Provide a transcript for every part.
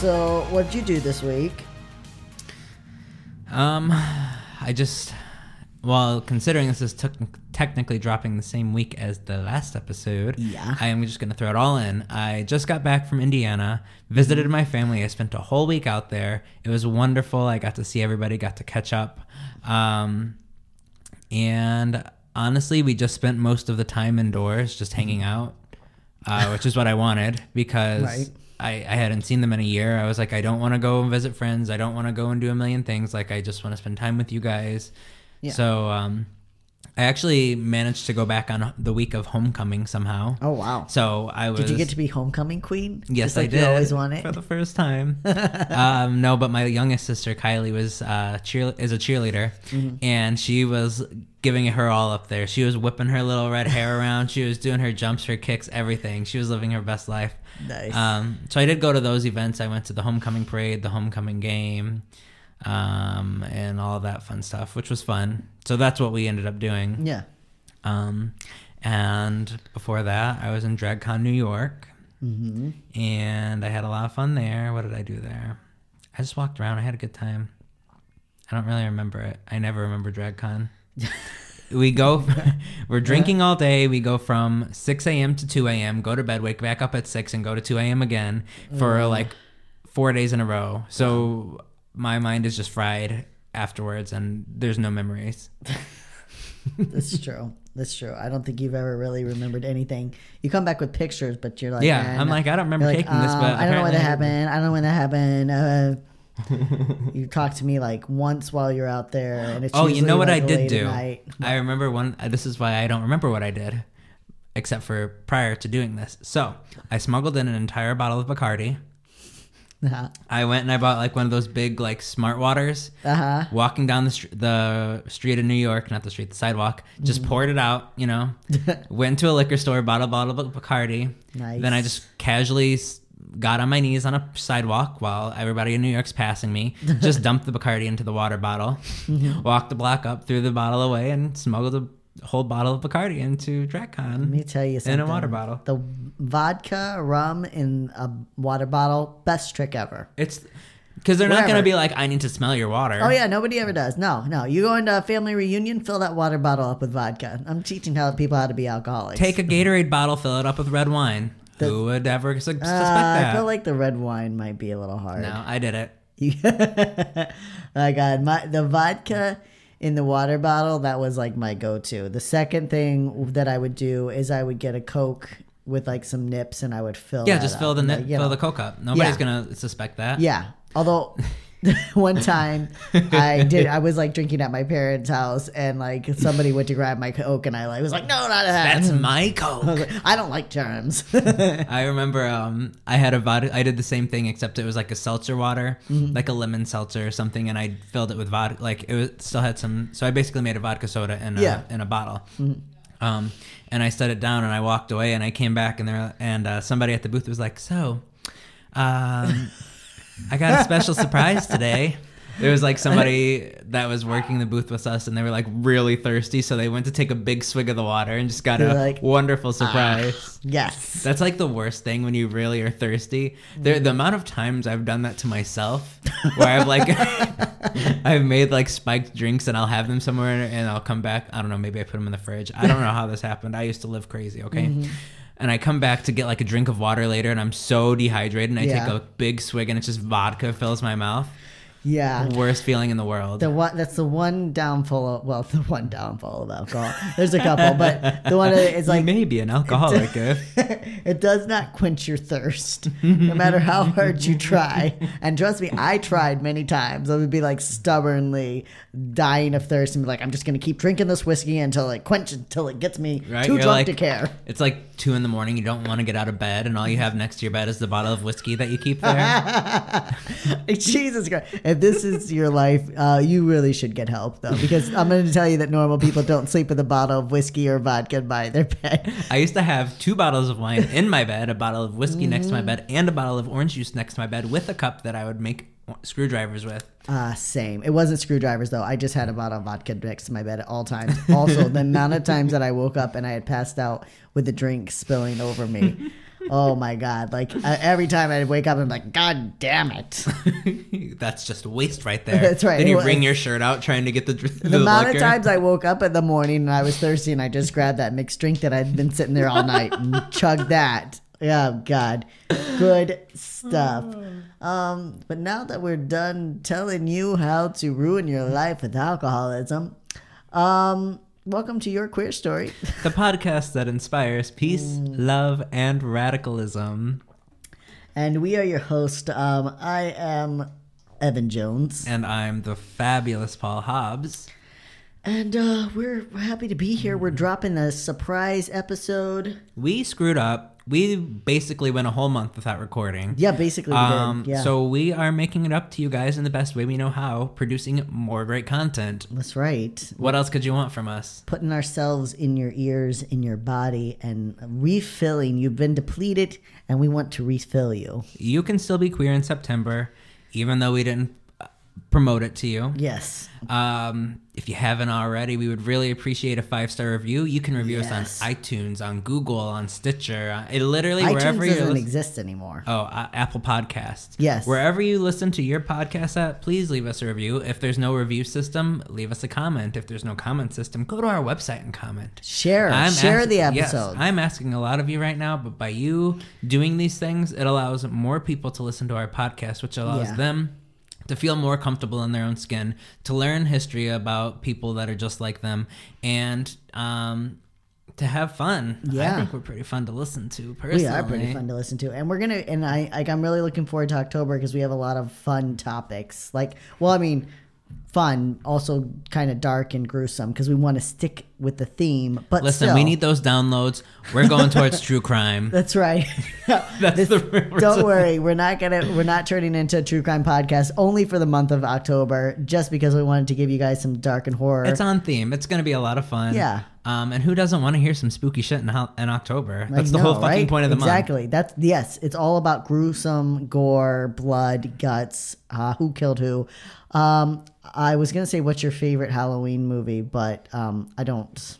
So, what'd you do this week? Um, I just, well, considering this is tec- technically dropping the same week as the last episode, Yeah. I am just gonna throw it all in. I just got back from Indiana, visited my family. I spent a whole week out there. It was wonderful. I got to see everybody, got to catch up, um, and honestly, we just spent most of the time indoors, just hanging out, uh, which is what I wanted because. Right. I, I hadn't seen them in a year. I was like, I don't want to go and visit friends. I don't want to go and do a million things. Like, I just want to spend time with you guys. Yeah. So, um, I actually managed to go back on the week of homecoming somehow. Oh, wow. So I was. Did you get to be homecoming queen? Yes, like I did. You always wanted. for the first time. um, no, but my youngest sister Kylie was uh, cheer is a cheerleader, Mm-hmm. and she was giving it her all up there. She was whipping her little red hair around. She was doing her jumps, her kicks, everything. She was living her best life. Nice. Um, so I did go to those events. I went to the homecoming parade, the homecoming game, um, and all that fun stuff, which was fun. So that's what we ended up doing. yeah. Um, and before that, I was in DragCon New York, Mm-hmm. and I had a lot of fun there. What did I do there? I just walked around. I had a good time. I don't really remember it. I never remember DragCon. we go, we're drinking all day. We go from 6 a.m. to 2 a.m., go to bed, wake back up at 6, and go to 2 a.m. again for like four days in a row. So my mind is just fried afterwards, and there's no memories. That's true. That's true. I don't think you've ever really remembered anything. You come back with pictures, but you're like, Yeah, "Eh, I'm like, I don't remember You're like, taking this, um, but I don't know when that happened. I don't know when that happened. Uh, you talked to me like once while you're out there, and it's Oh, you know what like, I did late do? night. I remember one. uh, This is why I don't remember what I did, except for prior to doing this. So I smuggled in an entire bottle of Bacardi. Uh-huh. I went and I bought like one of those big like smart waters. Uh-huh. Walking down the str- the street in New York, not the street, the sidewalk. Just Mm-hmm. poured it out. You know, went to a liquor store, bought a bottle of Bacardi. Nice. Then I just casually got on my knees on a sidewalk while everybody in New York's passing me. Just dumped the Bacardi into the water bottle, Mm-hmm. walked the block up, threw the bottle away, and smuggled a whole bottle of Bacardi into DragCon. Let me tell you something. In a water bottle. The vodka rum in a water bottle, best trick ever. It's because they're not going to be like, I need to smell your water. Oh yeah, nobody ever does. No, no. You go into a family reunion, fill that water bottle up with vodka. I'm teaching how people how to be alcoholics. Take a Gatorade bottle, fill it up with red wine. Who would ever su- suspect Uh, that? I feel like the red wine might be a little hard. no, I did it. my God, my the vodka in the water bottle that was like my go-to. The second thing that I would do is I would get a Coke with like some nips and I would fill. Yeah, just up. fill the nip, you fill know. the Coke up. Nobody's Yeah. gonna suspect that. Yeah. Although one time I did I was like drinking at my parents' house and like somebody went to grab my Coke and I like was like, No, not that. That's my I was Coke. like, I don't like germs. I remember um, I had a vodka. I did the same thing, except it was like a seltzer water, Mm-hmm. like a lemon seltzer or something, and I filled it with vodka. Like it was, still had some. So I basically made a vodka soda in a, Yeah. Mm-hmm. in a bottle. Um, and I set it down and I walked away and I came back and there and uh, somebody at the booth was like, "So, um, I got a special surprise today." There was like somebody that was working the booth with us and they were like really thirsty, so they went to take a big swig of the water and just got They're a like, "Ah." wonderful surprise. yes. That's like the worst thing when you really are thirsty. There, the amount of times I've done that to myself, where I've like, I've made like spiked drinks and I'll have them somewhere and I'll come back. I don't know. Maybe I put them in the fridge. I don't know how this happened. I used to live crazy. Okay. And I come back to get like a drink of water later, and I'm so dehydrated, and I Yeah. take a big swig, and it's just vodka fills my mouth. Yeah. Worst feeling in the world. The one that's the one downfall of well, the one downfall of alcohol. There's a couple, but the one is you like may be an alcoholic if it does not quench your thirst, no matter how hard you try. And trust me, I tried many times. I would be like stubbornly dying of thirst and be like, I'm just gonna keep drinking this whiskey until it quenches, until it gets me Right, too you're drunk like- to care. it's like two in the morning. You don't want to get out of bed, and all you have next to your bed is the bottle of whiskey that you keep there. Jesus Christ! If this is your life, uh, you really should get help though, because I'm going to tell you that normal people don't sleep with a bottle of whiskey or vodka by their bed. I used to have two bottles of wine in my bed, a bottle of whiskey next to my bed, and a bottle of orange juice next to my bed, with a cup that I would make screwdrivers with. Uh, same. It wasn't screwdrivers though. I just had a bottle of vodka next to my bed at all times. Also, the amount of times that I woke up and I had passed out with the drink spilling over me. Oh my god! Like uh, every time I'd wake up, I'm like, God damn it! That's just waste right there. That's right. Then you It wring your shirt out trying to get the, the, The amount liquor. of times I woke up in the morning and I was thirsty and I just grabbed that mixed drink that I'd been sitting there all night and chugged that. Oh God, good stuff. Um, but now that we're done telling you how to ruin your life with alcoholism, um, welcome to your queer story. the podcast that inspires peace, Mm. love, and radicalism. And we are your host. Um, I am Evan Jones, And I'm the fabulous Paul Hobbs. and uh, we're happy to be here. We're dropping a surprise episode. We screwed up. We basically went a whole month without recording. Yeah, basically, we Um, did. Yeah. So we are making it up to you guys in the best way we know how, producing more great content. That's right. What else could you want from us? Putting ourselves in your ears, in your body, and refilling. You've been depleted, and we want to refill you. You can still be queer in September, even though we didn't promote it to you. Yes. Um, if you haven't already, we would really appreciate a five star review. You can review Yes. us on iTunes, on Google, on Stitcher. It literally iTunes wherever you doesn't listen- exist anymore. Oh, uh, Apple Podcasts. Yes. Wherever you listen to your podcast at, please leave us a review. If there's no review system, leave us a comment. If there's no comment system, go to our website and comment. Share. Share ask- the yes, episode. I'm asking a lot of you right now, but by you doing these things, it allows more people to listen to our podcast, which allows Yeah. them to feel more comfortable in their own skin, to learn history about people that are just like them, and um, to have fun. Yeah. I think we're pretty fun to listen to. Personally, we are pretty fun to listen to, and we're gonna. And I like. I'm really looking forward to October because we have a lot of fun topics. Like, well, I mean, fun, also kind of dark and gruesome because we want to stick with the theme. But Listen, still, we need those downloads. We're going towards true crime. That's right. That's This- Don't worry, we're not gonna we're not turning into a true crime podcast only for the month of October, just because we wanted to give you guys some dark and horror. It's on theme. It's going to be a lot of fun. Yeah. Um, and who doesn't want to hear some spooky shit in, ho- in October? That's the whole fucking right? point of the month. exactly. That's yes. It's all about gruesome gore, blood, guts. Uh, who killed who? Um, I was gonna say what's your favorite Halloween movie, but um, I don't.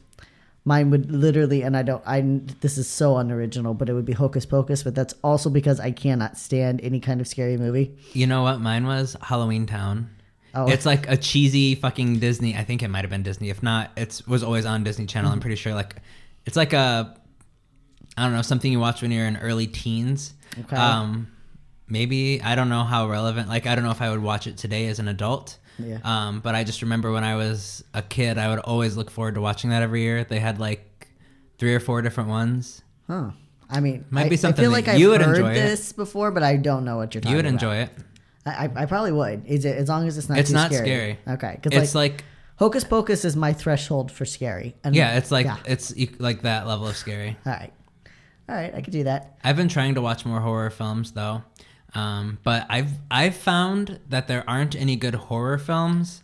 Mine would literally, and I don't. I this is so unoriginal, but it would be Hocus Pocus. But that's also because I cannot stand any kind of scary movie. You know what mine was? Halloween Town. Oh. It's like a cheesy fucking Disney. I think it might have been Disney. If not, it was always on Disney Channel. I'm pretty sure. Like, it's like a, I don't know, something you watch when you're in early teens. Okay. Um, maybe I don't know how relevant. Like, I don't know if I would watch it today as an adult. Yeah. Um, but I just remember when I was a kid, I would always look forward to watching that every year. They had like three or four different ones. Huh. I mean, Might I, be something I feel like you I've would heard enjoy it. this before, but I don't know what you're talking about. You would about. enjoy it. I, I, probably would. Is it as long as it's not? It's too not scary. scary. Okay, because It's like, like Hocus Pocus is my threshold for scary. And yeah, it's like yeah. it's like that level of scary. All right, all right, I could do that. I've been trying to watch more horror films though, um, but I've I've found that there aren't any good horror films.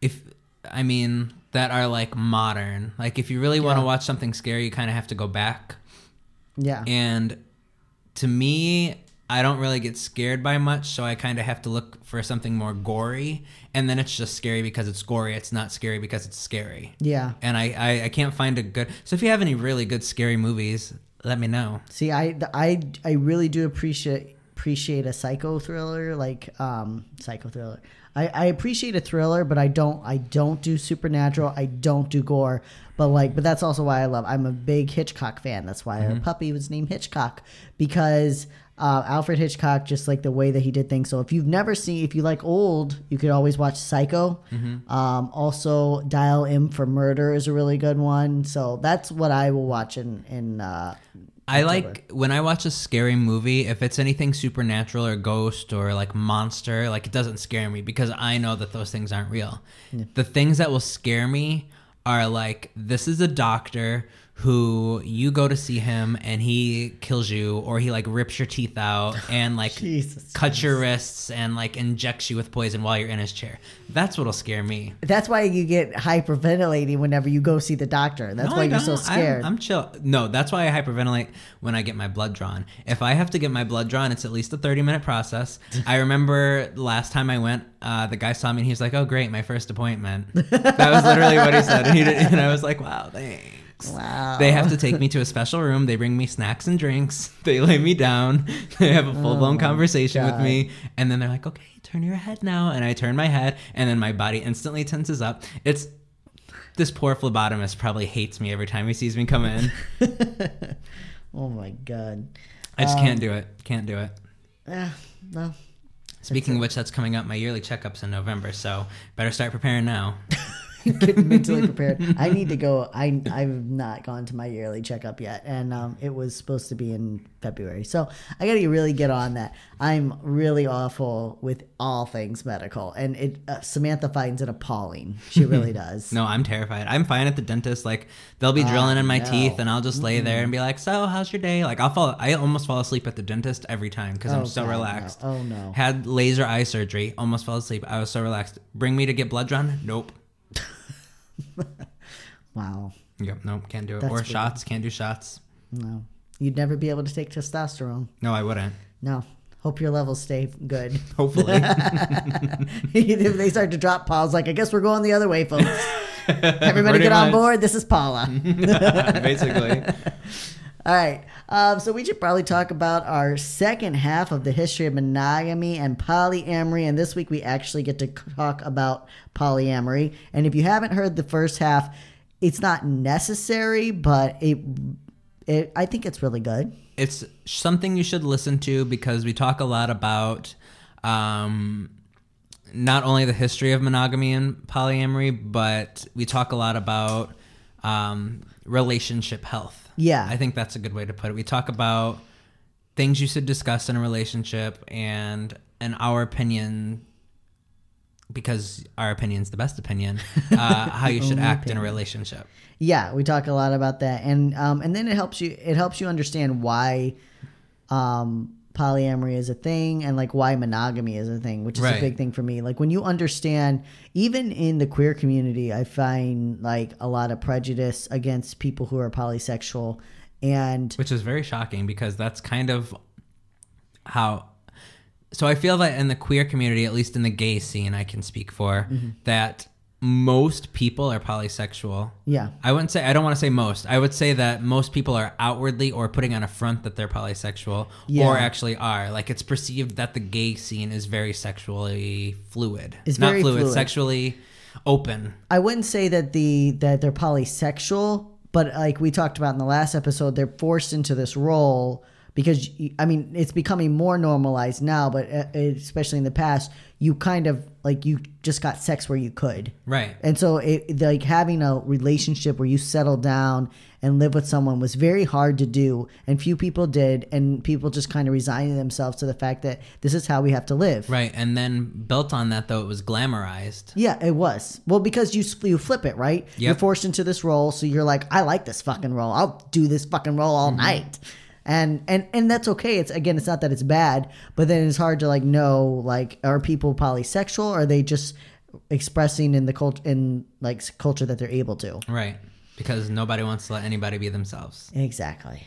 If I mean that are like modern. Like if you really want to watch something scary, you kind of have to go back. Yeah, And to me, I don't really get scared by much, so I kind of have to look for something more gory. And then it's just scary because it's gory. It's not scary because it's scary. yeah. And I, I, I can't find a good. So if you have any really good scary movies, let me know. See, I, I, I really do appreciate appreciate a psycho thriller like um psycho thriller I, I appreciate a thriller, but I don't I don't do supernatural. I don't do gore. But like, but that's also why I love. I'm a big Hitchcock fan. That's why Mm-hmm. our puppy was named Hitchcock because uh, Alfred Hitchcock just like the way that he did things. So if you've never seen, if you like old, you could always watch Psycho. Mm-hmm. Um, also, Dial M for Murder is a really good one. So that's what I will watch in in. Uh, I like when I watch a scary movie, if it's anything supernatural or ghost or like monster, like it doesn't scare me because I know that those things aren't real. The things that will scare me are like this is a doctor who you go to see him and he kills you or he like rips your teeth out and like Jesus cuts your wrists and like injects you with poison while you're in his chair. That's what'll scare me. that's why you get hyperventilating whenever you go see the doctor. That's No, why you're so don't. I'm- scared. I'm, chill. No, that's why I hyperventilate when I get my blood drawn. If I have to get my blood drawn, it's at least a 30 minute process. I remember last time I went, uh, the guy saw me and he was like, "Oh, great, my first appointment." That was literally what he said, and, he did, and I was like, "Wow, thanks." Wow. They have to take me to a special room. They bring me snacks and drinks. They lay me down. They have a full blown Oh conversation with me, and then they're like, "Okay, turn your head now." And I turn my head, and then my body instantly tenses up. It's this poor phlebotomist probably hates me every time he sees me come in. oh my god. I just Um, can't do it. Can't do it. Yeah, no. Speaking of which, that's coming up. My yearly checkups in November, so better start preparing now. Get mentally prepared. I need to go. I I've not gone to my yearly checkup yet, and um, it was supposed to be in February. So I got to really get on that. I'm really awful with all things medical, and it uh, Samantha finds it appalling. She really does. No, I'm terrified. I'm fine at the dentist. Like they'll be drilling in my Ah, no. teeth, and I'll just lay there and be like, "So, how's your day?" Like I'll fall. I almost fall asleep at the dentist every time because Oh, I'm so God, no. relaxed. Oh, no. Had laser eye surgery. Almost fell asleep. I was so relaxed. Bring me to get blood drawn. Nope. Wow. Yep. Nope. Can't do it. That's or weird. shots. Can't do shots. No, you'd never be able to take testosterone. No, I wouldn't. No. Hope your levels stay good. Hopefully. if they start to drop, Paul's like, I guess we're going the other way, folks. Everybody get on board. This is Paula. Basically. All right. Um, so we should probably talk about our second half of the history of monogamy and polyamory. And this week we actually get to talk about polyamory. And if you haven't heard the first half, it's not necessary, but it, it I think it's really good. it's something you should listen to because we talk a lot about um, not only the history of monogamy and polyamory, but we talk a lot about um, relationship health. Yeah. I think that's a good way to put it. We talk about things you should discuss in a relationship and in our opinion because our opinion's the best opinion uh, how you should act in a relationship Yeah, we talk a lot about that, and um, and then it helps you. It helps you understand why um, polyamory is a thing, and like why monogamy is a thing, which is a big thing for me. Like when you understand, even in the queer community, I find like a lot of prejudice against people who are polysexual, and which is very shocking because that's kind of how so i feel that in the queer community at least in the gay scene i can speak for Mm-hmm. that most people are polysexual yeah, i wouldn't say i don't want to say most i would say that most people are outwardly or putting on a front that they're polysexual Yeah. or actually are like it's perceived that the gay scene is very sexually fluid It's not very fluid, fluid. sexually open I wouldn't say that the that they're polysexual, but like we talked about in the last episode, they're forced into this role because I mean it's becoming more normalized now, but uh, especially in the past, you kind of like you just got sex where you could. right And so, it, like having a relationship where you settle down and live with someone was very hard to do, and few people did, and people just kind of resigning themselves to the fact that this is how we have to live. right and then built on that though it was glamorized Yeah, it was. Well, because you you flip it, right? You're forced into this role, so you're like, I like this fucking role. I'll do this fucking role all Mm-hmm. night. And and and that's okay. It's again, it's not that it's bad, but then it's hard to like know like are people polysexual? Or are they just expressing in the cult in like culture that they're able to? right because nobody wants to let anybody be themselves Exactly.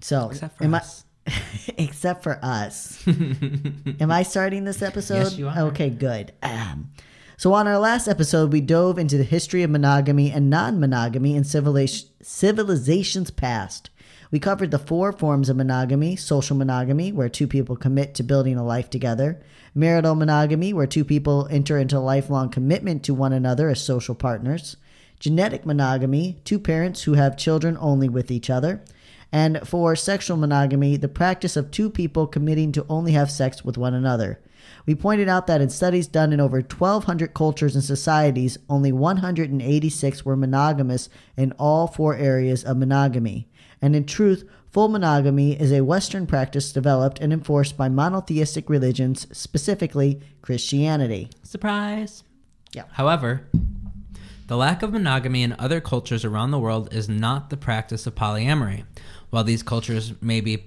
So except for us I, except for us. Am I starting this episode? Yes, you are. Okay, good. Um, so on our last episode, we dove into the history of monogamy and non-monogamy in civilization, civilizations past. We covered the four forms of monogamy social monogamy, where two people commit to building a life together, marital monogamy, where two people enter into a lifelong commitment to one another as social partners, genetic monogamy, two parents who have children only with each other, and for sexual monogamy, the practice of two people committing to only have sex with one another. We pointed out that in studies done in over 1,200 cultures and societies, only 186 were monogamous in all four areas of monogamy. And in truth, full monogamy is a Western practice developed and enforced by monotheistic religions, specifically Christianity. Surprise. Yeah. However, the lack of monogamy in other cultures around the world is not the practice of polyamory. While these cultures may be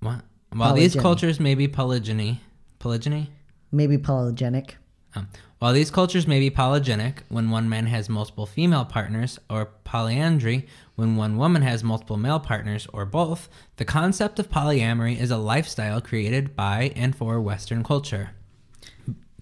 what? While these Polygyny. cultures may be polygyny, polygyny. Maybe polygenic. Um, while these cultures may be polygenic, when one man has multiple female partners, or polyandry, when one woman has multiple male partners, or both, the concept of polyamory is a lifestyle created by and for Western culture.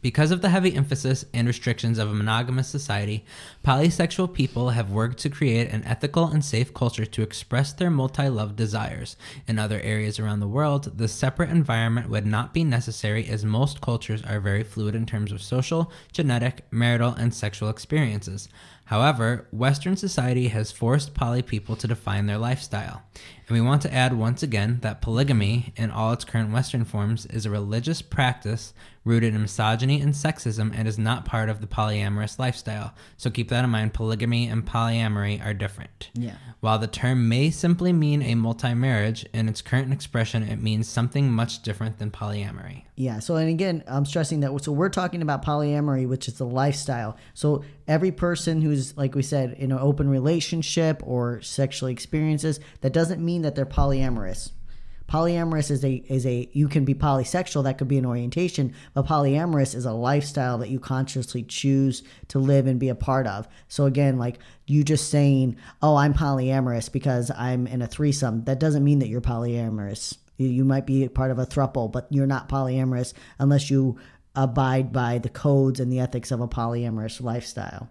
Because of the heavy emphasis and restrictions of a monogamous society, polysexual people have worked to create an ethical and safe culture to express their multi love desires. In other areas around the world, the separate environment would not be necessary as most cultures are very fluid in terms of social, genetic, marital, and sexual experiences. However, Western society has forced poly people to define their lifestyle. And we want to add once again that polygamy, in all its current Western forms, is a religious practice rooted in misogyny and sexism and is not part of the polyamorous lifestyle. So keep that in mind polygamy and polyamory are different. Yeah. While the term may simply mean a multi marriage, in its current expression, it means something much different than polyamory. Yeah. So, and again, I'm stressing that. So, we're talking about polyamory, which is the lifestyle. So, every person who's, like we said, in an open relationship or sexually experiences, that doesn't mean that they're polyamorous. Polyamorous is a is a you can be polysexual that could be an orientation, but polyamorous is a lifestyle that you consciously choose to live and be a part of. So again, like you just saying, "Oh, I'm polyamorous because I'm in a threesome," that doesn't mean that you're polyamorous. You- You might be part of a thruple, but you're not polyamorous unless you abide by the codes and the ethics of a polyamorous lifestyle.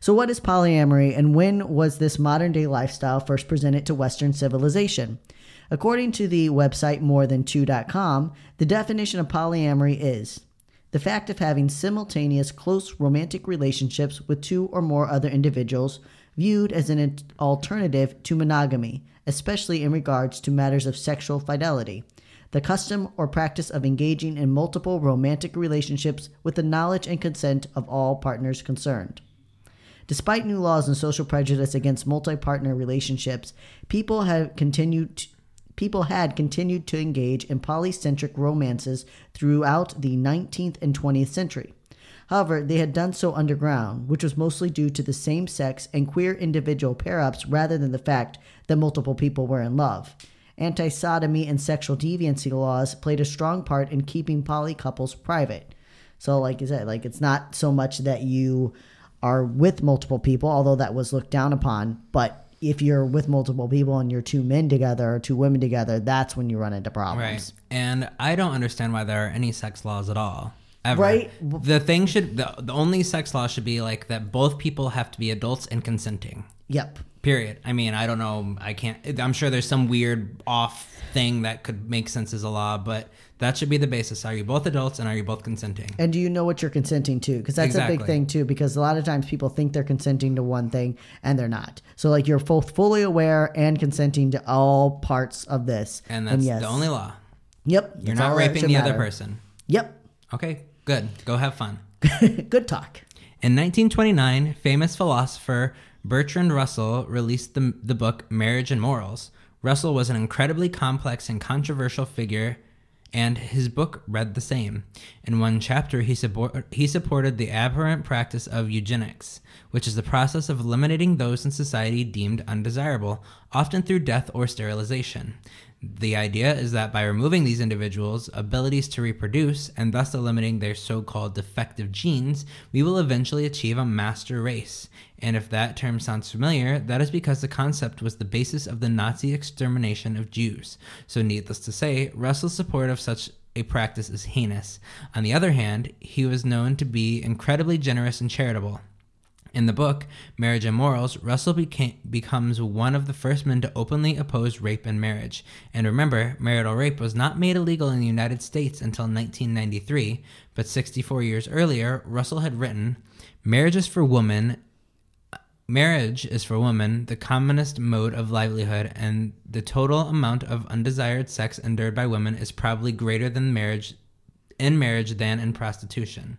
So, what is polyamory and when was this modern day lifestyle first presented to Western civilization? According to the website morethan2.com, the definition of polyamory is the fact of having simultaneous close romantic relationships with two or more other individuals viewed as an alternative to monogamy, especially in regards to matters of sexual fidelity. The custom or practice of engaging in multiple romantic relationships with the knowledge and consent of all partners concerned. Despite new laws and social prejudice against multi-partner relationships, people have continued people had continued to engage in polycentric romances throughout the 19th and 20th century. However, they had done so underground, which was mostly due to the same sex and queer individual pair ups rather than the fact that multiple people were in love. Anti sodomy and sexual deviancy laws played a strong part in keeping poly couples private. So, like I said, like it's not so much that you are with multiple people, although that was looked down upon, but if you're with multiple people and you're two men together or two women together, that's when you run into problems. Right. And I don't understand why there are any sex laws at all. Ever. Right. The thing should the, the only sex law should be like that both people have to be adults and consenting. Yep. Period. I mean, I don't know. I can't. I'm sure there's some weird off thing that could make sense as a law, but that should be the basis. Are you both adults and are you both consenting? And do you know what you're consenting to? Because that's a big thing too. Because a lot of times people think they're consenting to one thing and they're not. So like you're both fully aware and consenting to all parts of this. And that's yes. the only law. Yep. You're not raping the other person. Yep. Okay, good. Go have fun. Good talk. In 1929, famous philosopher Bertrand Russell released the, the book Marriage and Morals. Russell was an incredibly complex and controversial figure, and his book read the same. In one chapter, he, support, he supported the abhorrent practice of eugenics, which is the process of eliminating those in society deemed undesirable, often through death or sterilization. The idea is that by removing these individuals' abilities to reproduce and thus eliminating their so called defective genes, we will eventually achieve a master race. And if that term sounds familiar, that is because the concept was the basis of the Nazi extermination of Jews. So, needless to say, Russell's support of such a practice is heinous. On the other hand, he was known to be incredibly generous and charitable. In the book, Marriage and Morals, Russell became, becomes one of the first men to openly oppose rape and marriage. And remember, marital rape was not made illegal in the United States until 1993, but 64 years earlier, Russell had written, Marriage is for women. Marriage is for women the commonest mode of livelihood, and the total amount of undesired sex endured by women is probably greater than marriage in marriage than in prostitution.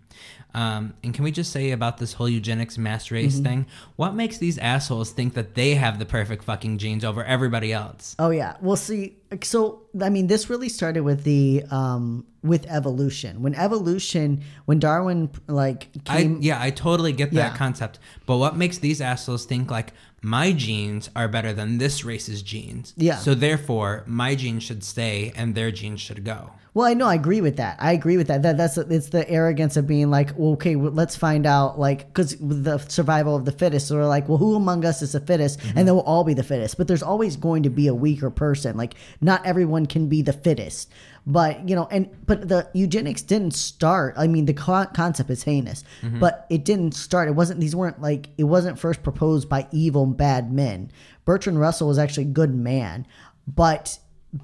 Um, and can we just say about this whole eugenics mass race Mm-hmm. thing? What makes these assholes think that they have the perfect fucking genes over everybody else? Oh yeah. Well, see, so I mean, this really started with the um with evolution. When evolution, when Darwin like I yeah, I totally get that Yeah. concept. But what makes these assholes think like my genes are better than this race's genes? Yeah. So therefore, my genes should stay and their genes should go. Well, I know I agree with that. I agree with that. That that's it's the arrogance of being like, well, okay, well, let's find out, like, because the survival of the fittest. So we're like, well, who among us is the fittest, mm-hmm. and then we'll all be the fittest. But there's always going to be a weaker person. Like, not everyone can be the fittest. But you know, and but the eugenics didn't start. I mean, the co- concept is heinous, mm-hmm. but it didn't start. It wasn't. These weren't like it wasn't first proposed by evil, bad men. Bertrand Russell was actually a good man, but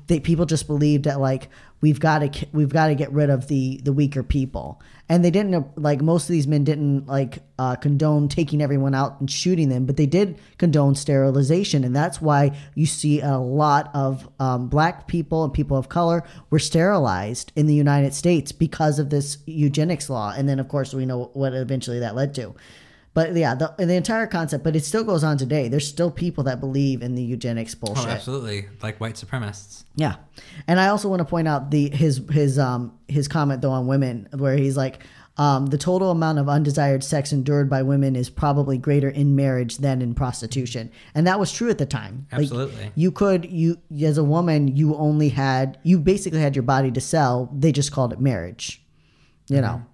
they people just believed that like we've got to we've got to get rid of the the weaker people. And they didn't like most of these men didn't like uh, condone taking everyone out and shooting them but they did condone sterilization. And that's why you see a lot of um, black people and people of color were sterilized in the united states because of this eugenics law. And then of course we know what eventually that led to but yeah, the, the entire concept, but it still goes on today. There's still people that believe in the eugenics bullshit. Oh, absolutely. Like white supremacists. Yeah, and I also want to point out the his his um his comment though on women, where he's like, um, the total amount of undesired sex endured by women is probably greater in marriage than in prostitution, and that was true at the time. Like, Absolutely. you could you as a woman, you only had you basically had your body to sell. They just called it marriage, you know.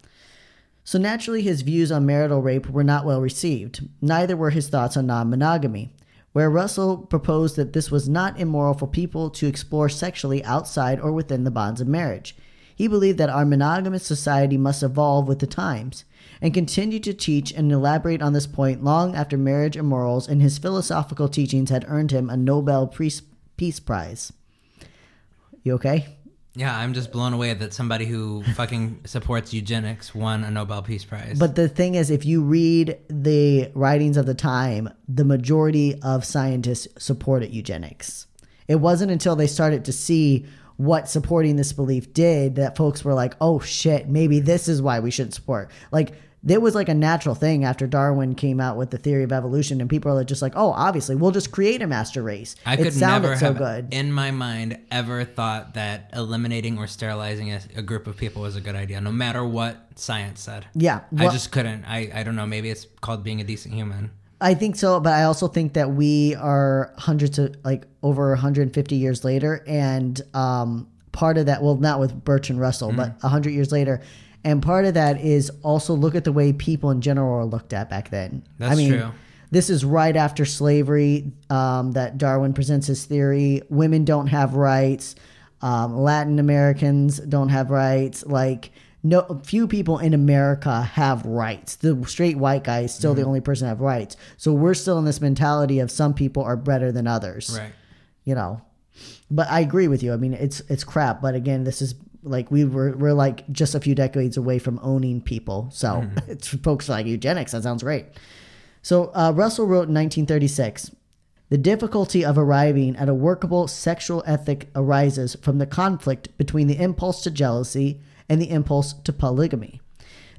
So naturally, his views on marital rape were not well received. Neither were his thoughts on non monogamy, where Russell proposed that this was not immoral for people to explore sexually outside or within the bonds of marriage. He believed that our monogamous society must evolve with the times, and continued to teach and elaborate on this point long after marriage and morals and his philosophical teachings had earned him a Nobel Peace Peace Prize. You okay? Yeah, I'm just blown away that somebody who fucking supports eugenics won a Nobel Peace Prize. But the thing is, if you read the writings of the time, the majority of scientists supported eugenics. It wasn't until they started to see what supporting this belief did that folks were like, oh shit, maybe this is why we shouldn't support. Like, there was like a natural thing after Darwin came out with the theory of evolution, and people are just like, oh, obviously, we'll just create a master race. I it could sounded never so have good. in my mind ever thought that eliminating or sterilizing a, a group of people was a good idea, no matter what science said. Yeah. I just couldn't. I, I don't know. Maybe it's called being a decent human. I think so, but I also think that we are hundreds of like over 150 years later, and um, part of that, well, not with Bertrand Russell, but 100 years later, and part of that is also look at the way people in general are looked at back then. That's I mean, true. This is right after slavery um, that Darwin presents his theory. Women don't have rights. Um, Latin Americans don't have rights. Like no, few people in America have rights. The straight white guy is still the only person have rights. So we're still in this mentality of some people are better than others. Right. You know, but I agree with you. I mean, it's it's crap. But again, this is like we were we're like just a few decades away from owning people. So it's folks like eugenics. That sounds great. So uh, Russell wrote in 1936. The difficulty of arriving at a workable sexual ethic arises from the conflict between the impulse to jealousy and the impulse to polygamy.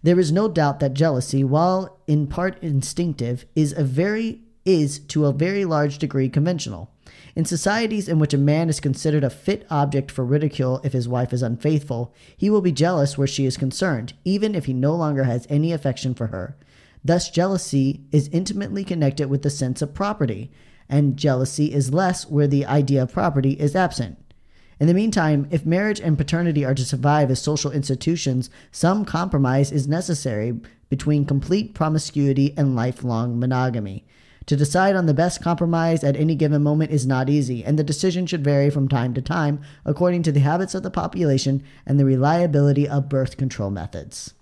There is no doubt that jealousy, while in part instinctive, is a very is to a very large degree conventional. In societies in which a man is considered a fit object for ridicule if his wife is unfaithful, he will be jealous where she is concerned, even if he no longer has any affection for her. Thus, jealousy is intimately connected with the sense of property, and jealousy is less where the idea of property is absent. In the meantime, if marriage and paternity are to survive as social institutions, some compromise is necessary between complete promiscuity and lifelong monogamy. To decide on the best compromise at any given moment is not easy, and the decision should vary from time to time according to the habits of the population and the reliability of birth control methods.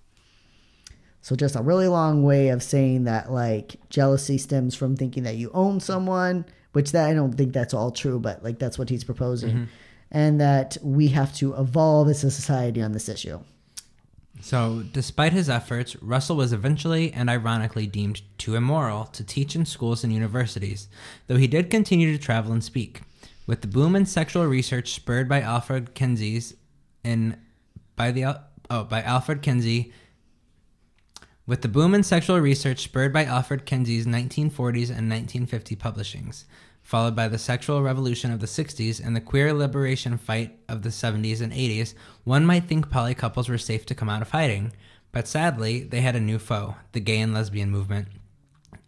So just a really long way of saying that like jealousy stems from thinking that you own someone, which that I don't think that's all true, but like that's what he's proposing. Mm-hmm. And that we have to evolve as a society on this issue. So, despite his efforts, Russell was eventually and ironically deemed too immoral to teach in schools and universities, though he did continue to travel and speak. With the boom in sexual research spurred by Alfred Kinsey's in by the oh by Alfred Kinsey with the boom in sexual research spurred by Alfred Kinsey's 1940s and 1950 publishings, followed by the sexual revolution of the 60s and the queer liberation fight of the 70s and 80s, one might think poly couples were safe to come out of hiding. But sadly, they had a new foe, the gay and lesbian movement.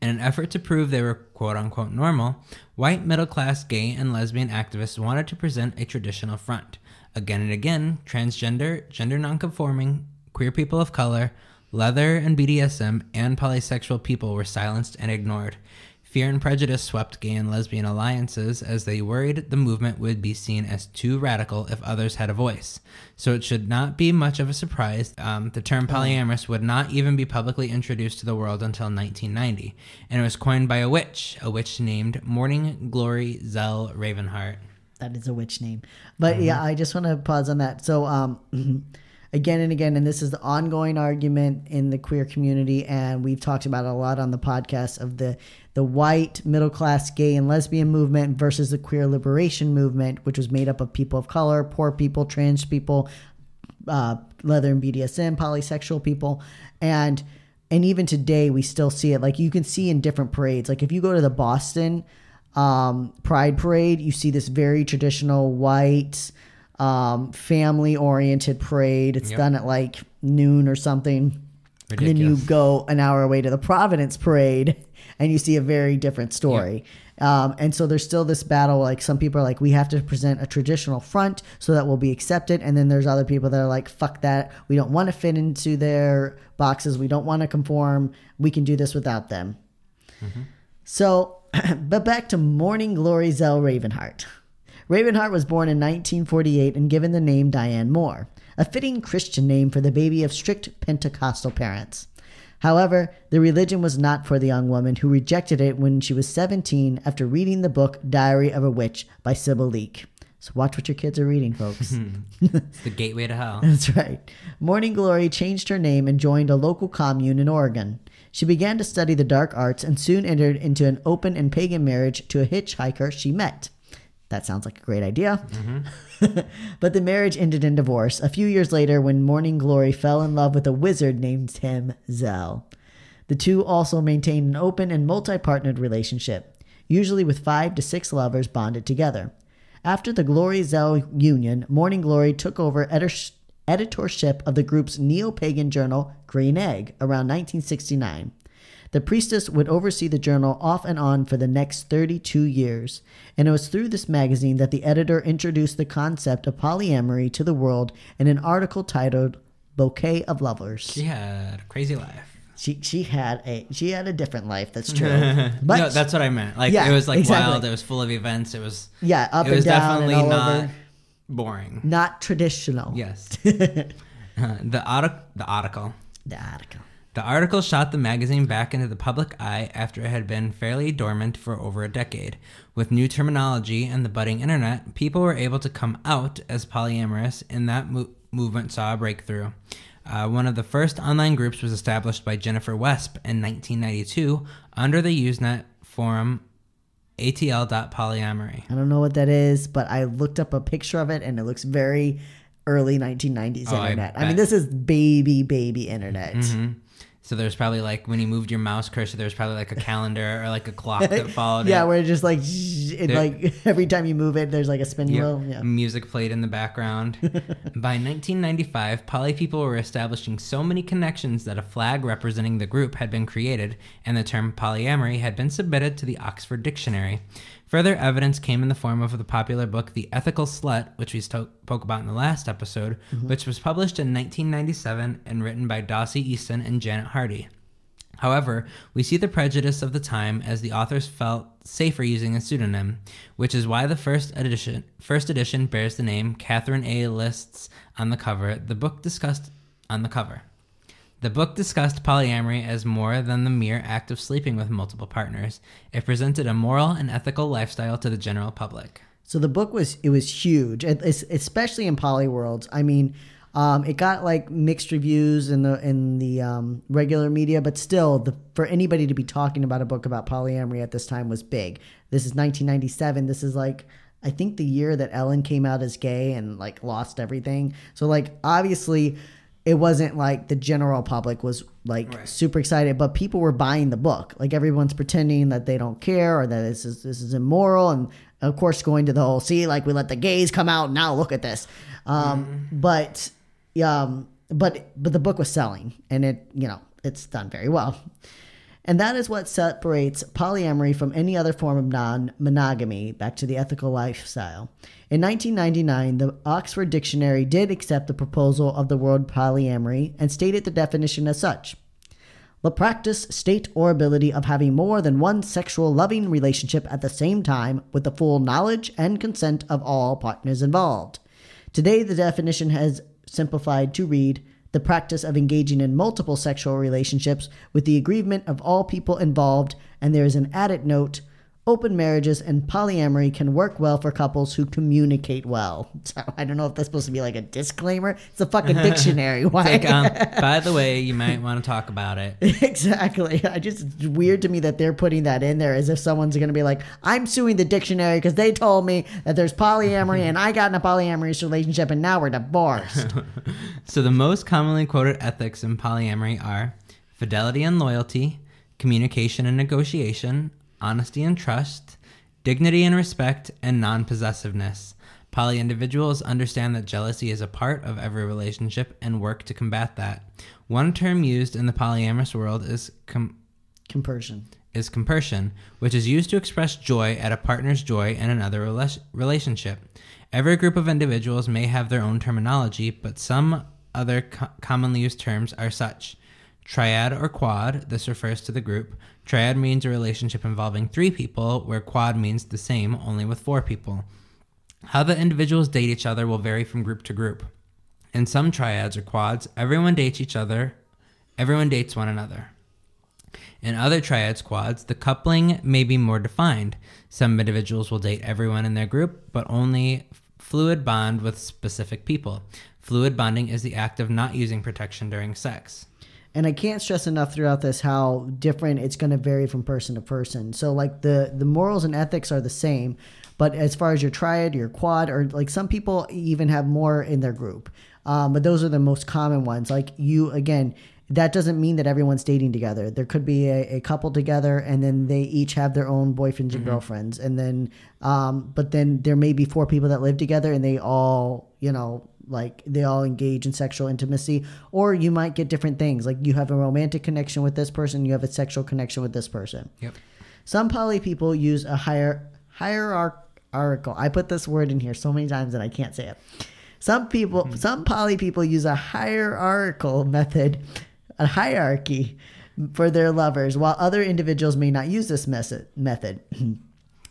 In an effort to prove they were quote unquote normal, white middle class gay and lesbian activists wanted to present a traditional front. Again and again, transgender, gender nonconforming, queer people of color, leather and BDSM, and polysexual people were silenced and ignored. Fear and prejudice swept gay and lesbian alliances as they worried the movement would be seen as too radical if others had a voice. So it should not be much of a surprise. Um, the term polyamorous would not even be publicly introduced to the world until 1990, and it was coined by a witch, a witch named Morning Glory Zell Ravenheart. That is a witch name. But yeah, I just want to pause on that. So, um, again and again, and this is the ongoing argument in the queer community, and we've talked about it a lot on the podcast of the the white middle class gay and lesbian movement versus the queer liberation movement, which was made up of people of color, poor people, trans people, uh, leather and BDSM, polysexual people, and and even today we still see it. Like you can see in different parades. Like if you go to the Boston um, Pride Parade, you see this very traditional white, um, family oriented parade. It's Yep. done at like noon or something. And then you go an hour away to the Providence Parade, and you see a very different story. Um, and so there's still this battle. Like some people are like, we have to present a traditional front so that we'll be accepted. And then there's other people that are like, fuck that. We don't want to fit into their boxes. We don't want to conform. We can do this without them. So, but back to Morning Glory Zell Ravenheart. Ravenheart was born in 1948 and given the name Diane Moore, a fitting Christian name for the baby of strict Pentecostal parents. However, the religion was not for the young woman who rejected it when she was 17 after reading the book Diary of a Witch by Sybil Leek. So watch what your kids are reading, folks. It's the gateway to hell. That's right. Morning Glory changed her name and joined a local commune in Oregon. She began to study the dark arts and soon entered into an open and pagan marriage to a hitchhiker she met. That sounds like a great idea. Mm-hmm. but the marriage ended in divorce a few years later when Morning Glory fell in love with a wizard named Tim Zell. The two also maintained an open and multi partnered relationship, usually with five to six lovers bonded together. After the Glory Zell union, Morning Glory took over editor- editorship of the group's neo pagan journal, Green Egg, around 1969. The priestess would oversee the journal off and on for the next 32 years, and it was through this magazine that the editor introduced the concept of polyamory to the world in an article titled Bouquet of Lovers. She had a crazy life. She she had a she had a different life. That's true. But no, that's what I meant. Like Yeah, it was like exactly. wild. It was full of events. It was yeah, up it and was down and definitely all not over. boring. Not traditional. Yes. Uh, the artic- the article. The article. The article shot the magazine back into the public eye after it had been fairly dormant for over a decade. With new terminology and the budding internet, people were able to come out as polyamorous, and that mo- movement saw a breakthrough. Uh, one of the first online groups was established by Jennifer Wesp in 1992 under the Usenet forum alt.polyamory. I don't know what that is, but I looked up a picture of it and it looks very early 1990s Oh, internet. I, bet. mean, this is baby, baby internet. Mhm. So there's probably like when you moved your mouse cursor, there's probably like a calendar or like a clock that followed yeah, it. where it just like, zzz, it There- like every time you move it, there's like a spinning Yep. wheel. Yeah. Music played in the background. By 1995, poly people were establishing so many connections that a flag representing the group had been created, and the term polyamory had been submitted to the Oxford Dictionary. Further evidence came in the form of the popular book The Ethical Slut, which we spoke about in the last episode, mm-hmm. which was published in 1997 and written by Dossie Easton and Janet Hardy. However, we see the prejudice of the time as the authors felt safer using a pseudonym, which is why the first edition first edition bears the name Catherine A. Liszt on the cover. The book discussed on the cover. The book discussed polyamory as more than the mere act of sleeping with multiple partners. It presented a moral and ethical lifestyle to the general public. So the book was it was huge, especially in poly worlds. I mean, um, it got like mixed reviews in the in the um, regular media, but still, the, for anybody to be talking about a book about polyamory at this time was big. This is 1997. This is like I think the year that Ellen came out as gay and like lost everything. So like obviously. It wasn't like the general public was like Right. super excited, but people were buying the book. Like everyone's pretending that they don't care or that this is this is immoral, and of course going to the whole see like we let the gays come out now look at this. Um, But um, but but the book was selling, and it you know it's done very well. And that is what separates polyamory from any other form of non monogamy, back to the ethical lifestyle. In 1999, the Oxford Dictionary did accept the proposal of the word polyamory and stated the definition as such the practice, state, or ability of having more than one sexual loving relationship at the same time with the full knowledge and consent of all partners involved. Today, the definition has simplified to read the practice of engaging in multiple sexual relationships with the agreement of all people involved, and there is an added note. Open marriages and polyamory can work well for couples who communicate well. So I don't know if that's supposed to be like a disclaimer. It's a fucking dictionary. Why? Like, um, by the way, you might want to talk about it. Exactly. I just it's weird to me that they're putting that in there as if someone's going to be like, "I'm suing the dictionary because they told me that there's polyamory and I got in a polyamorous relationship and now we're divorced." So, the most commonly quoted ethics in polyamory are fidelity and loyalty, communication and negotiation, honesty and trust, dignity and respect, and non possessiveness. Poly individuals understand that jealousy is a part of every relationship and work to combat that. One term used in the polyamorous world is com- Compersion. is compersion, which is used to express joy at a partner's joy in another rela- relationship. Every group of individuals may have their own terminology, but some other co- commonly used terms are such. Triad or quad, this refers to the group. Triad means a relationship involving three people, where quad means the same, only with four people. How the individuals date each other will vary from group to group. In some triads or quads, everyone dates each other, everyone dates one another. In other triads quads, the coupling may be more defined. Some individuals will date everyone in their group, but only fluid bond with specific people. Fluid bonding is the act of not using protection during sex. And I can't stress enough throughout this how different it's going to vary from person to person. So like the the morals and ethics are the same, but as far as your triad, your quad, or like some people even have more in their group. Um, but those are the most common ones. Like you again, that doesn't mean that everyone's dating together. There could be a, a couple together, and then they each have their own boyfriends and girlfriends, and then, um, but then there may be four people that live together, and they all, you know, like they all engage in sexual intimacy, or you might get different things. Like you have a romantic connection with this person, you have a sexual connection with this person. Yep. Some poly people use a higher hierarchical. I put this word in here so many times that I can't say it. Some people, mm-hmm. some poly people use a hierarchical method, a hierarchy for their lovers, while other individuals may not use this method.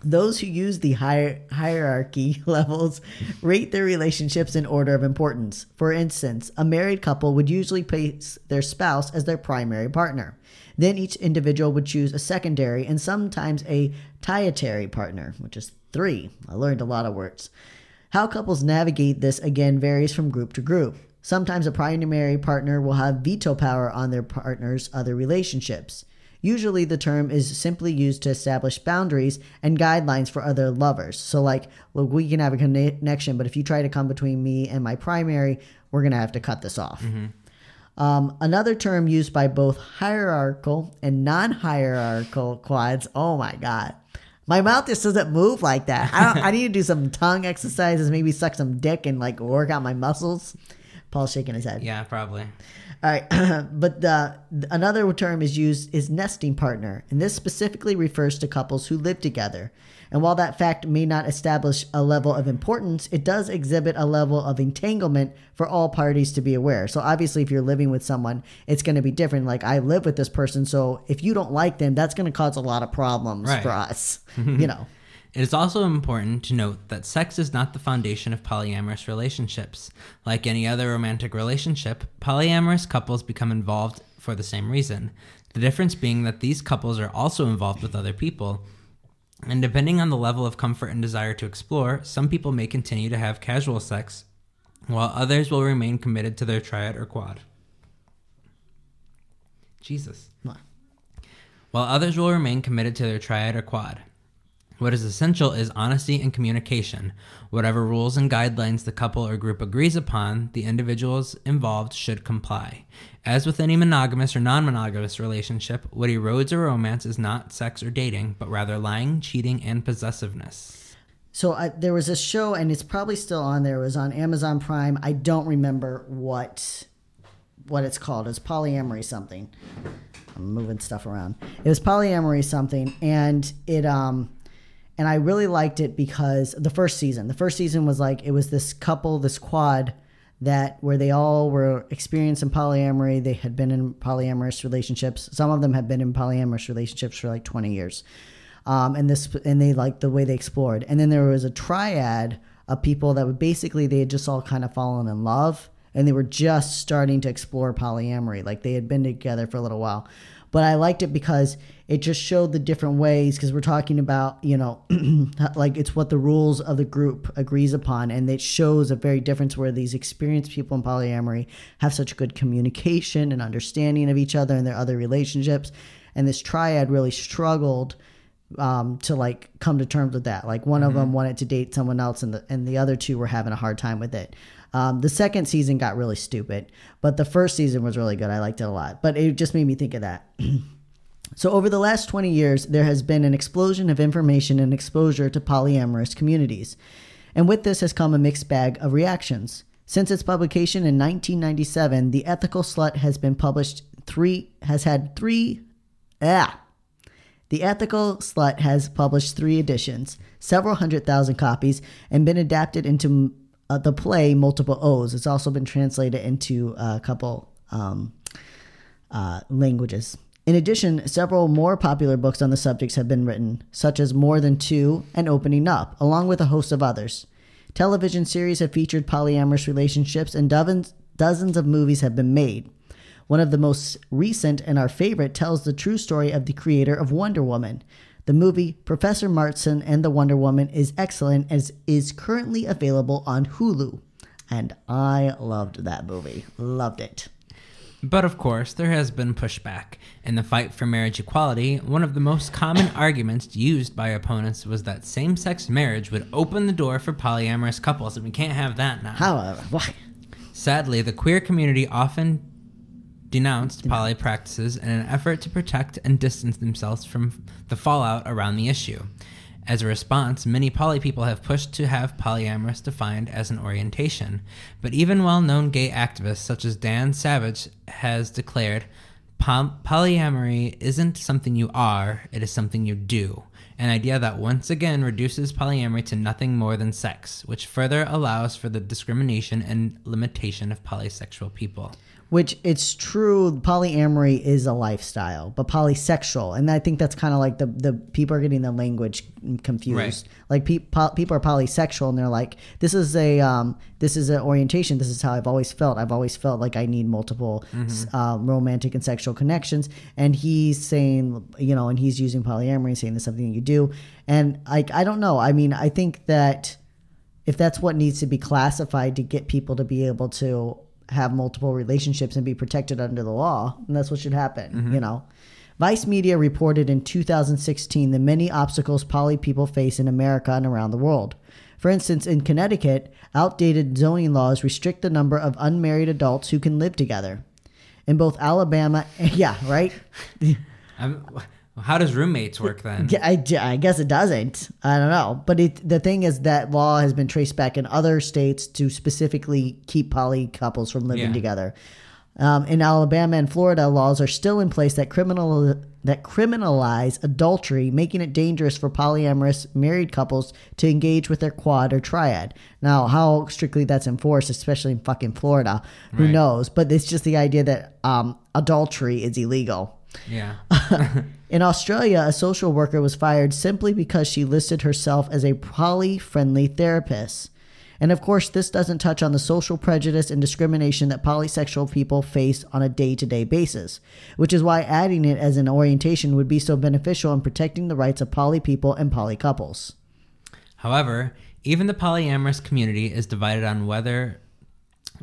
Those who use the hier- hierarchy levels rate their relationships in order of importance. For instance, a married couple would usually place their spouse as their primary partner. Then each individual would choose a secondary and sometimes a dietary partner, which is three. I learned a lot of words. How couples navigate this again varies from group to group. Sometimes a primary partner will have veto power on their partner's other relationships. Usually, the term is simply used to establish boundaries and guidelines for other lovers. So, like, look, we can have a conne- connection, but if you try to come between me and my primary, we're going to have to cut this off. Um, another term used by both hierarchical and non hierarchical quads. Oh my God. My mouth just doesn't move like that. I, don't, I need to do some tongue exercises, maybe suck some dick and like work out my muscles. Paul's shaking his head. Yeah, probably. All right, but the, another term is used is nesting partner, and this specifically refers to couples who live together. And while that fact may not establish a level of importance, it does exhibit a level of entanglement for all parties to be aware. So obviously, if you're living with someone, it's going to be different. Like I live with this person, so if you don't like them, that's going to cause a lot of problems Right. for us. you know. It is also important to note that sex is not the foundation of polyamorous relationships. Like any other romantic relationship, polyamorous couples become involved for the same reason. The difference being that these couples are also involved with other people. And depending on the level of comfort and desire to explore, some people may continue to have casual sex, while others will remain committed to their triad or quad. Jesus. What? While others will remain committed to their triad or quad. What is essential is honesty and communication. Whatever rules and guidelines the couple or group agrees upon, the individuals involved should comply. As with any monogamous or non monogamous relationship, what erodes a romance is not sex or dating, but rather lying, cheating, and possessiveness. So there was a show, and it's probably still on there. It was on Amazon Prime. I don't remember what what it's called. It's polyamory something. I'm moving stuff around. It was polyamory something, and it um, and I really liked it because the first season. The first season was like it was this couple, this quad that where they all were experiencing polyamory. They had been in polyamorous relationships. Some of them had been in polyamorous relationships for like 20 years. Um, and this and they liked the way they explored. And then there was a triad of people that would basically they had just all kind of fallen in love and they were just starting to explore polyamory. Like they had been together for a little while. But I liked it because it just showed the different ways because we're talking about, you know, like it's what the rules of the group agrees upon. And it shows a very difference where these experienced people in polyamory have such good communication and understanding of each other and their other relationships. And this triad really struggled um, to like come to terms with that. Like one of them wanted to date someone else, and the and the other two were having a hard time with it. Um, the second season got really stupid, but the first season was really good. I liked it a lot, but it just made me think of that. So, over the last 20 years, there has been an explosion of information and exposure to polyamorous communities. And with this has come a mixed bag of reactions. Since its publication in 1997, The Ethical Slut has been published three, has had three, ah, the Ethical Slut has published three editions, several hundred thousand copies, and been adapted into uh, the play Multiple O's. It's also been translated into a couple um, uh, languages. In addition, several more popular books on the subjects have been written, such as More Than Two and Opening Up, along with a host of others. Television series have featured polyamorous relationships, and dozens, of movies have been made. One of the most recent and our favorite tells the true story of the creator of Wonder Woman. The movie Professor Marston and the Wonder Woman is excellent as is currently available on Hulu. And I loved that movie. Loved it. But of course, there has been pushback. In the fight for marriage equality, one of the most common arguments used by opponents was that same sex marriage would open the door for polyamorous couples, and we can't have that now. However, why? Sadly, the queer community often denounced poly practices in an effort to protect and distance themselves from the fallout around the issue. As a response, many poly people have pushed to have polyamorous defined as an orientation, but even well known gay activists such as Dan Savage has declared polyamory isn't something you are, it is something you do. An idea that once again reduces polyamory to nothing more than sex, which further allows for the discrimination and limitation of polysexual people. Which it's true, polyamory is a lifestyle, but polysexual, and I think that's kind of like the the people are getting the language confused. Right. Like pe- po- people are polysexual, and they're like, this is a um, this is an orientation. This is how I've always felt. I've always felt like I need multiple Mm-hmm. um, romantic and sexual connections. And he's saying, you know, and he's using polyamory, saying that's something that you do. And like, I don't know. I mean, I think that if that's what needs to be classified to get people to be able to have multiple relationships and be protected under the law, And that's what should happen, you know. Vice Media reported in 2016 the many obstacles poly people face in America and around the world. For instance, in Connecticut, outdated zoning laws restrict the number of unmarried adults who can live together. In both Alabama, yeah, right? How does roommates work then? I, I guess it doesn't. I don't know. But it, the thing is that law has been traced back in other states to specifically keep poly couples from living Yeah. together. Um, in Alabama and Florida, laws are still in place that criminal that criminalize adultery, making it dangerous for polyamorous married couples to engage with their quad or triad. Now, how strictly that's enforced, especially in fucking Florida, who Right. knows? But it's just the idea that um, adultery is illegal. Yeah. In Australia, a social worker was fired simply because she listed herself as a poly friendly therapist. And of course, this doesn't touch on the social prejudice and discrimination that polysexual people face on a day to day basis, which is why adding it as an orientation would be so beneficial in protecting the rights of poly people and poly couples. However, even the polyamorous community is divided on whether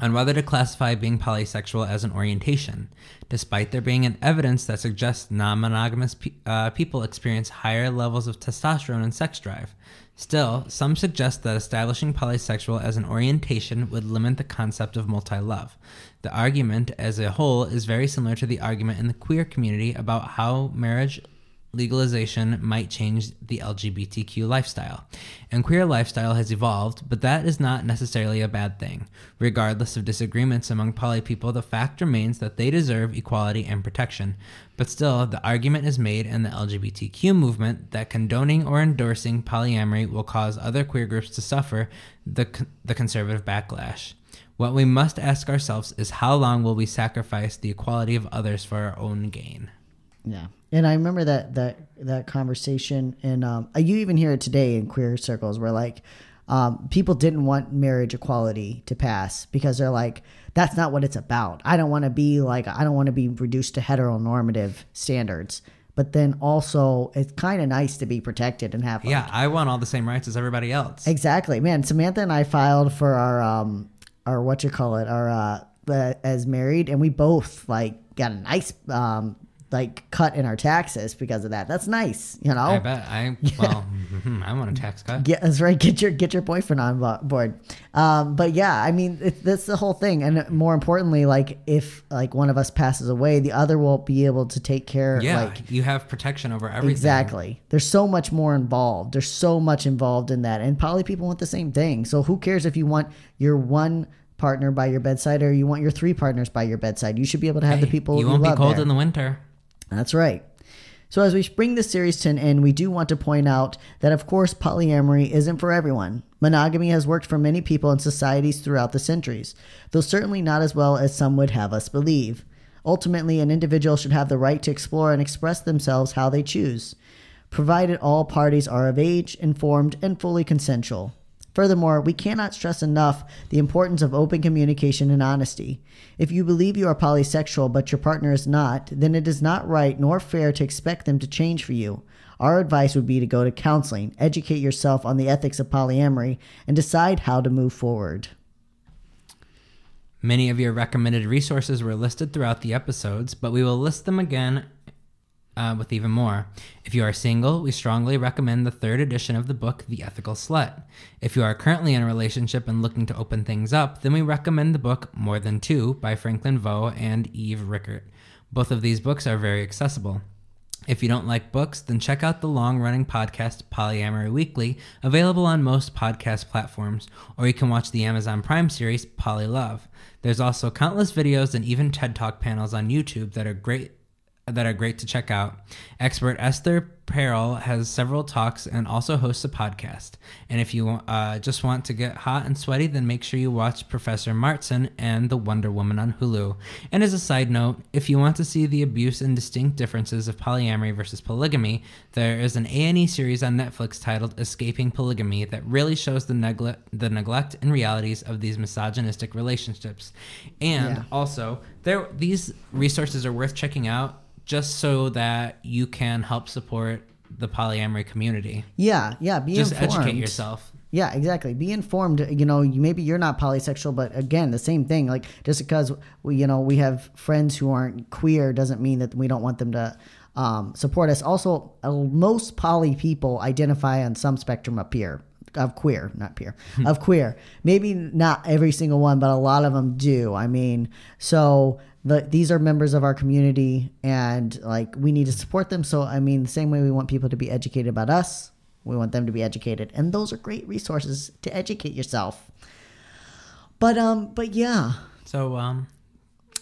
on whether to classify being polysexual as an orientation, despite there being an evidence that suggests non-monogamous pe- uh, people experience higher levels of testosterone and sex drive. Still, some suggest that establishing polysexual as an orientation would limit the concept of multi-love. The argument as a whole is very similar to the argument in the queer community about how marriage legalization might change the LGBTQ lifestyle. And queer lifestyle has evolved, but that is not necessarily a bad thing. Regardless of disagreements among poly people, the fact remains that they deserve equality and protection. But still, the argument is made in the LGBTQ movement that condoning or endorsing polyamory will cause other queer groups to suffer the, the conservative backlash. What we must ask ourselves is how long will we sacrifice the equality of others for our own gain? Yeah. And I remember that that that conversation, and um, you even hear it today in queer circles, where like um, people didn't want marriage equality to pass because they're like, that's not what it's about. I don't want to be like, I don't want to be reduced to heteronormative standards. But then also, it's kind of nice to be protected and have. Like, Yeah, I want all the same rights as everybody else. Exactly, man. Samantha and I filed for our um our what you call it our uh uh, as married, and we both like got a nice um like cut in our taxes because of that. That's nice, you know. I bet I well, mhm, I want a tax cut. Yeah, that's right. Get your get your boyfriend on board. Um, but yeah, I mean, it, that's the whole thing. And more importantly, like if like one of us passes away, the other will be able to take care. Yeah, like you have protection over everything. Exactly. There's so much more involved. There's so much involved in that. And poly people want the same thing. So who cares if you want your one partner by your bedside or you want your three partners by your bedside? You should be able to have the people you won't be cold there. in the winter. That's right. So, as we bring this series to an end, we do want to point out that, of course, polyamory isn't for everyone. Monogamy has worked for many people and societies throughout the centuries, though certainly not as well as some would have us believe. Ultimately, an individual should have the right to explore and express themselves how they choose, provided all parties are of age, informed, and fully consensual. Furthermore, we cannot stress enough the importance of open communication and honesty. If you believe you are polysexual but your partner is not, then it is not right nor fair to expect them to change for you. Our advice would be to go to counseling, educate yourself on the ethics of polyamory, and decide how to move forward. Many of your recommended resources were listed throughout the episodes, but we will list them again uh, with even more. If you are single, we strongly recommend the third edition of the book, The Ethical Slut. If you are currently in a relationship and looking to open things up, then we recommend the book More Than Two by Franklin Veaux and Eve Rickert. Both of these books are very accessible. If you don't like books, then check out the long running podcast Polyamory Weekly, available on most podcast platforms, or you can watch the Amazon Prime series Poly Love. There's also countless videos and even TED Talk panels on YouTube that are great that are great to check out. Expert Esther Perel has several talks and also hosts a podcast. And if you uh, just want to get hot and sweaty, then make sure you watch Professor Marston and The Wonder Woman on Hulu. And as a side note, if you want to see the abuse and distinct differences of polyamory versus polygamy, there is an A&E series on Netflix titled Escaping Polygamy that really shows the neglect, the neglect and realities of these misogynistic relationships. And Yeah. also, there these resources are worth checking out just so that you can help support the polyamory community. Yeah, yeah. Be Just informed. educate yourself. Yeah, exactly. Be informed. You know, you, maybe you're not polysexual, but again, the same thing. Like just because we, you know, we have friends who aren't queer doesn't mean that we don't want them to um, support us. Also, uh, most poly people identify on some spectrum of peer of queer, not peer of queer. Maybe not every single one, but a lot of them do. I mean, so the, these are members of our community, and like we need to support them. So I mean, the same way we want people to be educated about us, we want them to be educated, and those are great resources to educate yourself. But um, but yeah, So um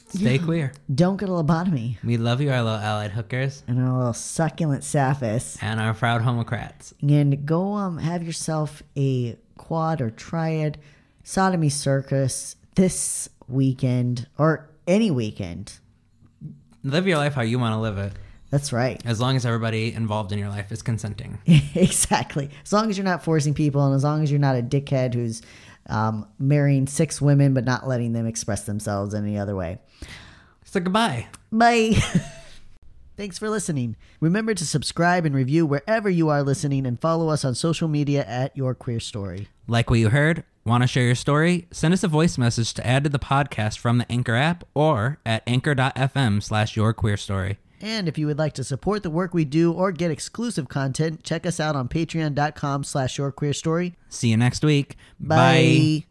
stay queer. don't get a lobotomy We love you, our little allied hookers and our little succulent sapphists, and our proud homocrats. and go um have yourself a quad or triad sodomy circus this weekend or any weekend. Live your life how you want to live it. That's right. As long as everybody involved in your life is consenting. exactly. As long as you're not forcing people, and as long as you're not a dickhead who's um, marrying six women but not letting them express themselves any other way. So goodbye. Bye. Thanks for listening. Remember to subscribe and review wherever you are listening and follow us on social media at Your Queer Story. Like what you heard? Want to share your story? Send us a voice message to add to the podcast from the Anchor app or at anchor.fm slash your queer story. And if you would like to support the work we do or get exclusive content, check us out on patreon.com slash your queer story. See you next week. Bye.